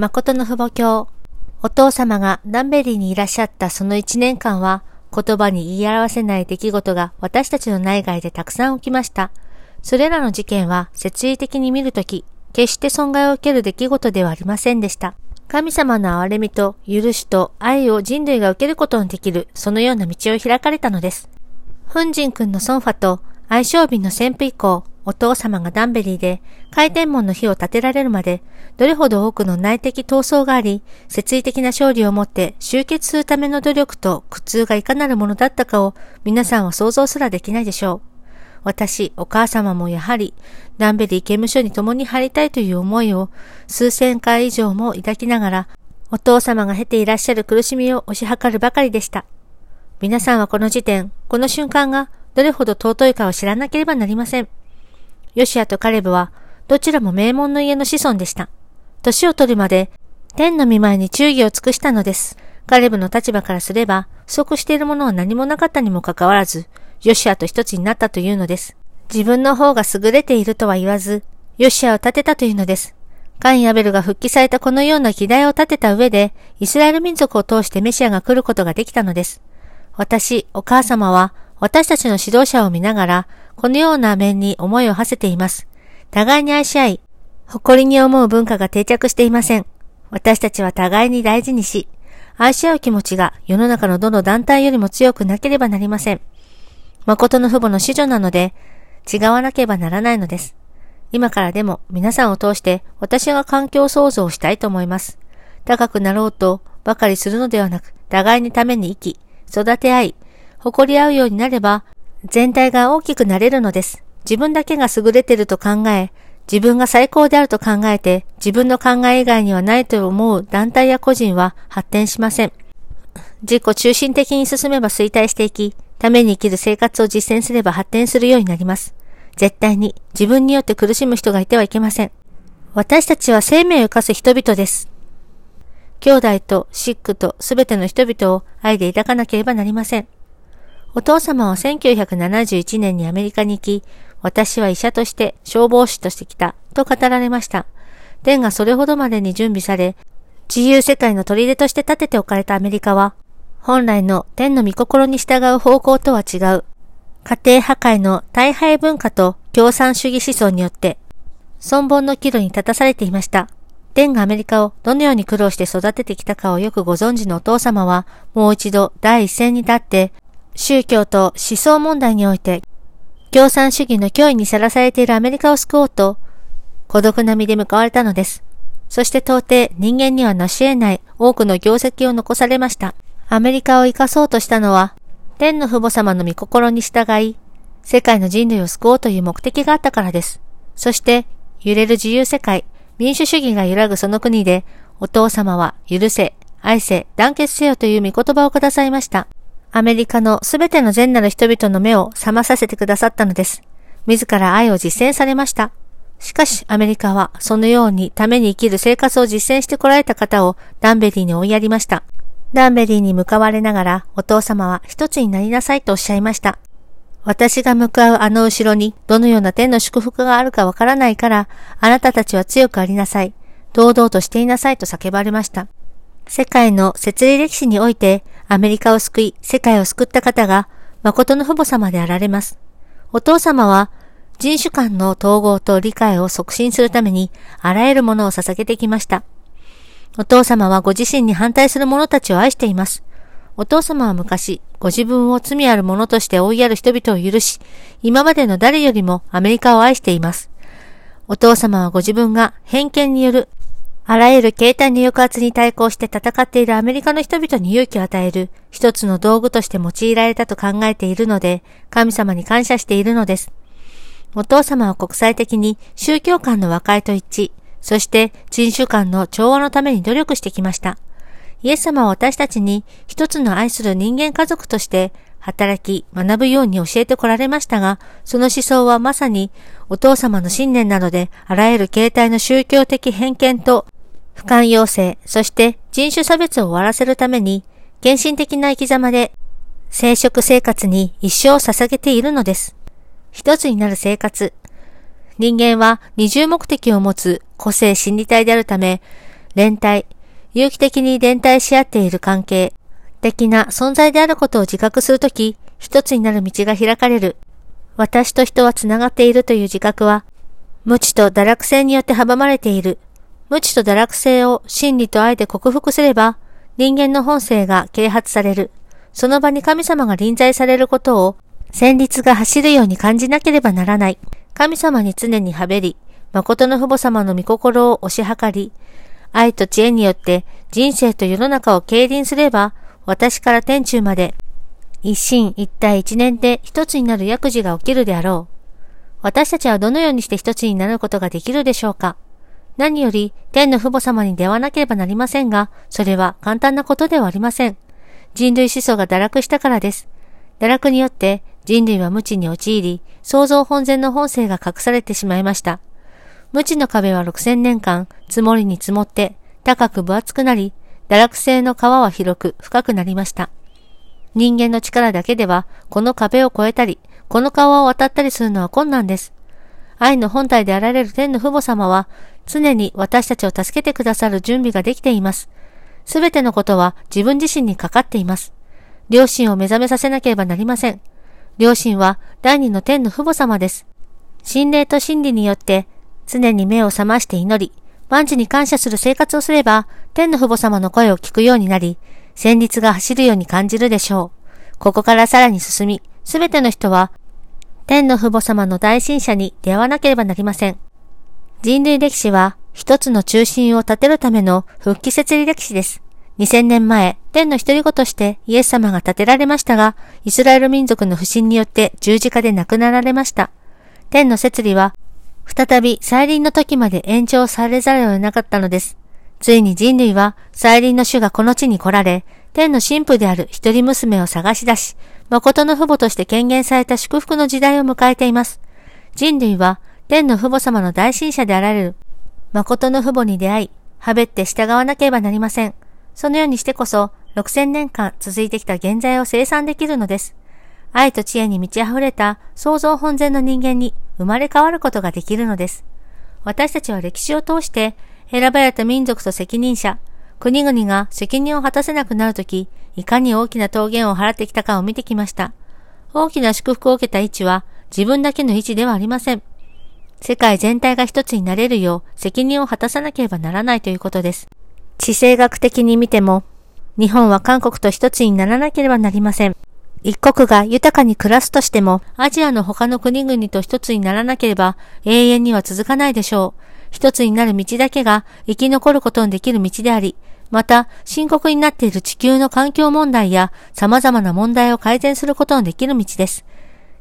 誠の父母教。お父様がダンベリーにいらっしゃったその一年間は、言葉に言い表せない出来事が私たちの内外でたくさん起きました。それらの事件は、設理的に見るとき、決して損害を受ける出来事ではありませんでした。神様の憐れみと許しと愛を人類が受けることのできる、そのような道を開かれたのです。フンジン君のソンファと相性便の旋風以降、お父様がダンベリーで回転門の火を立てられるまで、どれほど多くの内的闘争があり、設理的な勝利をもって集結するための努力と苦痛がいかなるものだったかを皆さんは想像すらできないでしょう。私、お母様もやはり、ダンベリー刑務所に共に入りたいという思いを数千回以上も抱きながら、お父様が経ていらっしゃる苦しみを推し量るばかりでした。皆さんはこの時点、この瞬間がどれほど尊いかを知らなければなりません。ヨシアとカレブは、どちらも名門の家の子孫でした。年を取るまで、天の見舞いに忠義を尽くしたのです。カレブの立場からすれば、不足しているものは何もなかったにもかかわらず、ヨシアと一つになったというのです。自分の方が優れているとは言わず、ヨシアを立てたというのです。カン・ヤベルが復帰されたこのような議題を立てた上で、イスラエル民族を通してメシアが来ることができたのです。私、お母様は、私たちの指導者を見ながら、このような面に思いを馳せています。互いに愛し合い、誇りに思う文化が定着していません。私たちは互いに大事にし、愛し合う気持ちが世の中のどの団体よりも強くなければなりません。誠の父母の子女なので、違わなければならないのです。今からでも皆さんを通して私が環境創造をしたいと思います。高くなろうとばかりするのではなく、互いにために生き、育て合い、誇り合うようになれば、全体が大きくなれるのです。自分だけが優れてると考え、自分が最高であると考えて、自分の考え以外にはないと思う団体や個人は発展しません。自己中心的に進めば衰退していき、ために生きる生活を実践すれば発展するようになります。絶対に自分によって苦しむ人がいてはいけません。私たちは生命を生かす人々です。兄弟とシックとすべての人々を愛で抱かなければなりません。お父様は1971年にアメリカに行き、私は医者として消防士として来たと語られました。天がそれほどまでに準備され、自由世界の砦として立てておかれたアメリカは、本来の天の御心に従う方向とは違う、家庭破壊の大敗文化と共産主義思想によって、存亡の岐路に立たされていました。天がアメリカをどのように苦労して育ててきたかをよくご存知のお父様は、もう一度第一線に立って、宗教と思想問題において、共産主義の脅威にさらされているアメリカを救おうと、孤独な身で向かわれたのです。そして到底人間には成し得ない多くの業績を残されました。アメリカを生かそうとしたのは、天の父母様の御心に従い、世界の人類を救おうという目的があったからです。そして、揺れる自由世界、民主主義が揺らぐその国で、お父様は許せ、愛せ、団結せよという御言葉をくださいました。アメリカのすべての善なる人々の目を覚まさせてくださったのです。自ら愛を実践されました。しかし、アメリカは、そのようにために生きる生活を実践してこられた方をダンベリーに追いやりました。ダンベリーに向かわれながら、お父様は一つになりなさいとおっしゃいました。私が向かうあの後ろに、どのような天の祝福があるかわからないから、あなたたちは強くありなさい。堂々としていなさいと叫ばれました。世界の設理歴史において、アメリカを救い、世界を救った方が、誠の父母様であられます。お父様は、人種間の統合と理解を促進するために、あらゆるものを捧げてきました。お父様はご自身に反対する者たちを愛しています。お父様は昔、ご自分を罪ある者として追いやる人々を許し、今までの誰よりもアメリカを愛しています。お父様はご自分が偏見による、あらゆる形態の抑圧に対抗して戦っているアメリカの人々に勇気を与える一つの道具として用いられたと考えているので、神様に感謝しているのです。お父様は国際的に宗教間の和解と一致、そして人種間の調和のために努力してきました。イエス様は私たちに一つの愛する人間家族として働き、学ぶように教えてこられましたが、その思想はまさにお父様の信念などであらゆる形態の宗教的偏見と不寛容性、そして人種差別を終わらせるために、献身的な生き様で生殖生活に一生を捧げているのです。一つになる生活。人間は二重目的を持つ個性心理体であるため、連帯、有機的に連帯し合っている関係、的な存在であることを自覚するとき、一つになる道が開かれる。私と人は繋がっているという自覚は、無知と堕落性によって阻まれている。無知と堕落性を真理と愛で克服すれば、人間の本性が啓発される。その場に神様が臨在されることを、旋律が走るように感じなければならない。神様に常にはべり、誠の父母様の御心を押し量り、愛と知恵によって人生と世の中を経輪すれば、私から天中まで、一心一体一年で一つになる薬事が起きるであろう。私たちはどのようにして一つになることができるでしょうか？何より天の父母様に出会わなければなりませんが、それは簡単なことではありません。人類思想が堕落したからです。堕落によって人類は無知に陥り、創造本然の本性が隠されてしまいました。無知の壁は6000年間、積もりに積もって、高く分厚くなり、堕落性の川は広く深くなりました。人間の力だけでは、この壁を越えたり、この川を渡ったりするのは困難です。愛の本体であられる天の父母様は、常に私たちを助けてくださる準備ができています。すべてのことは自分自身にかかっています。両親を目覚めさせなければなりません。両親は第二の天の父母様です。心霊と真理によって常に目を覚まして祈り、万事に感謝する生活をすれば、天の父母様の声を聞くようになり、旋律が走るように感じるでしょう。ここからさらに進み、すべての人は、天の父母様の大神者に出会わなければなりません。人類歴史は、一つの中心を立てるための復帰設理歴史です。2000年前、天の一人子としてイエス様が建てられましたが、イスラエル民族の不信によって十字架で亡くなられました。天の設理は、再び再臨の時まで延長されざるを得なかったのです。ついに人類は再臨の主がこの地に来られ、天の神父である一人娘を探し出し、誠の父母として権限された祝福の時代を迎えています。人類は天の父母様の大神者であられる誠の父母に出会い、はべって従わなければなりません。そのようにしてこそ、6000年間続いてきた現在を生産できるのです。愛と知恵に満ち溢れた創造本然の人間に生まれ変わることができるのです。私たちは歴史を通して選ばれた民族と責任者、国々が責任を果たせなくなるとき、いかに大きな桃源を払ってきたかを見てきました。大きな祝福を受けた位置は自分だけの位置ではありません。世界全体が一つになれるよう責任を果たさなければならないということです。地政学的に見ても、日本は韓国と一つにならなければなりません。一国が豊かに暮らすとしても、アジアの他の国々と一つにならなければ永遠には続かないでしょう。一つになる道だけが生き残ることのできる道であり、また深刻になっている地球の環境問題や様々な問題を改善することのできる道です。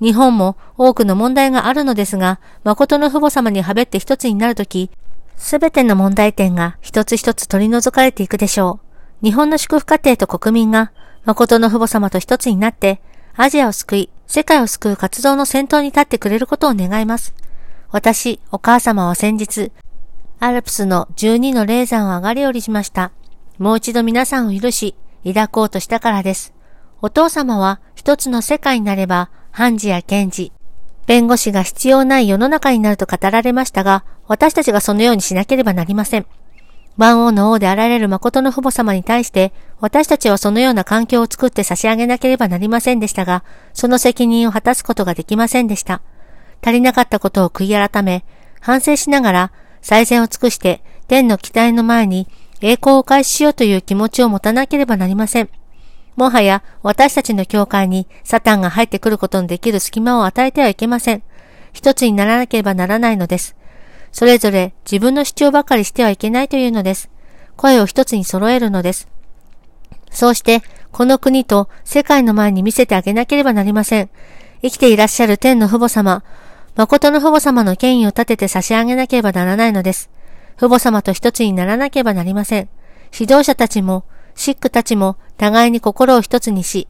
日本も多くの問題があるのですが、誠の父母様にはべって一つになるとき、すべての問題点が一つ一つ取り除かれていくでしょう。日本の祝福家庭と国民が、誠の父母様と一つになって、アジアを救い、世界を救う活動の先頭に立ってくれることを願います。私、お母様は先日、アルプスの12の霊山を上がり降りしました。もう一度皆さんを許し、抱こうとしたからです。お父様は一つの世界になれば、判事や検事、弁護士が必要ない世の中になると語られましたが、私たちがそのようにしなければなりません。万王の王であられる誠の父母様に対して、私たちはそのような環境を作って差し上げなければなりませんでしたが、その責任を果たすことができませんでした。足りなかったことを悔い改め、反省しながら、最善を尽くして、天の期待の前に栄光を開始しようという気持ちを持たなければなりません。もはや私たちの教会にサタンが入ってくることのできる隙間を与えてはいけません。一つにならなければならないのです。それぞれ自分の主張ばかりしてはいけないというのです。声を一つに揃えるのです。そうして、この国と世界の前に見せてあげなければなりません。生きていらっしゃる天の父母様、誠の父母様の権威を立てて差し上げなければならないのです。父母様と一つにならなければなりません。指導者たちもシックたちも互いに心を一つにし、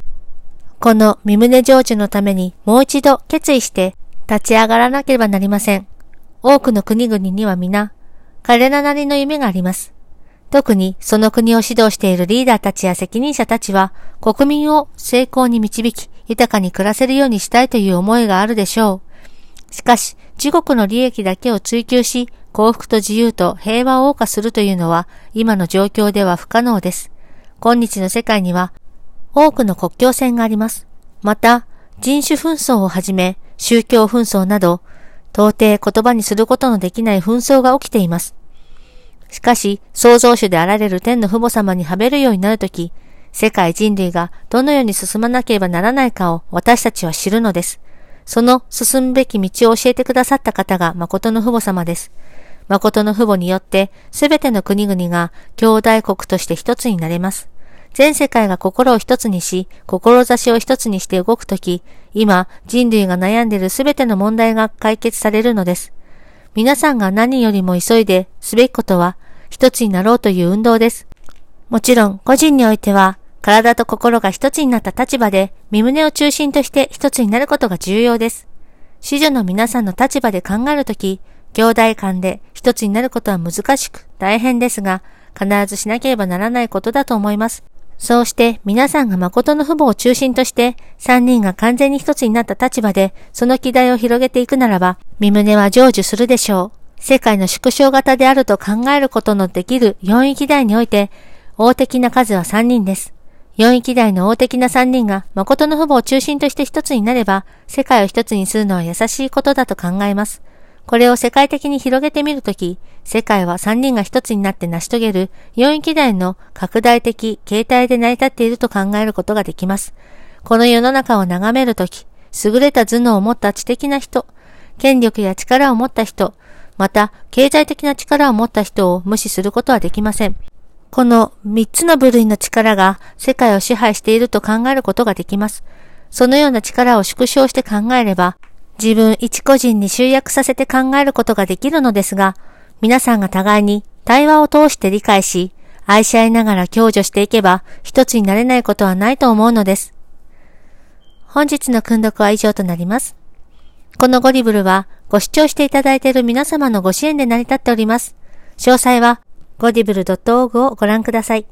この身胸成就のためにもう一度決意して立ち上がらなければなりません。多くの国々には皆、彼らなりの夢があります。特にその国を指導しているリーダーたちや責任者たちは国民を成功に導き、豊かに暮らせるようにしたいという思いがあるでしょう。しかし、地獄の利益だけを追求し、幸福と自由と平和を謳歌するというのは、今の状況では不可能です。今日の世界には、多くの国境線があります。また、人種紛争をはじめ、宗教紛争など、到底言葉にすることのできない紛争が起きています。しかし、創造主であられる天の父母様にはべるようになるとき、世界人類がどのように進まなければならないかを私たちは知るのです。その進むべき道を教えてくださった方が誠の父母様です。誠の父母によって、すべての国々が兄弟国として一つになれます。全世界が心を一つにし、志を一つにして動くとき、今、人類が悩んでいるすべての問題が解決されるのです。皆さんが何よりも急いですべきことは、一つになろうという運動です。もちろん、個人においては、体と心が一つになった立場で、身胸を中心として一つになることが重要です。子女の皆さんの立場で考えるとき、兄弟間で一つになることは難しく大変ですが、必ずしなければならないことだと思います。そうして皆さんが誠の父母を中心として三人が完全に一つになった立場でその期待を広げていくならば、身胸は成就するでしょう。世界の縮小型であると考えることのできる四域台において、王的な数は三人です。四域台の王的な三人が誠の父母を中心として一つになれば、世界を一つにするのは優しいことだと考えます。これを世界的に広げてみるとき、世界は三人が一つになって成し遂げる四域台の拡大的形態で成り立っていると考えることができます。この世の中を眺めるとき、優れた頭脳を持った知的な人、権力や力を持った人、また経済的な力を持った人を無視することはできません。この三つの部類の力が世界を支配していると考えることができます。そのような力を縮小して考えれば、自分一個人に集約させて考えることができるのですが、皆さんが互いに対話を通して理解し、愛し合いながら享受していけば一つになれないことはないと思うのです。本日の訓読は以上となります。このゴリブルはご視聴していただいている皆様のご支援で成り立っております。詳細はゴディブル .org をご覧ください。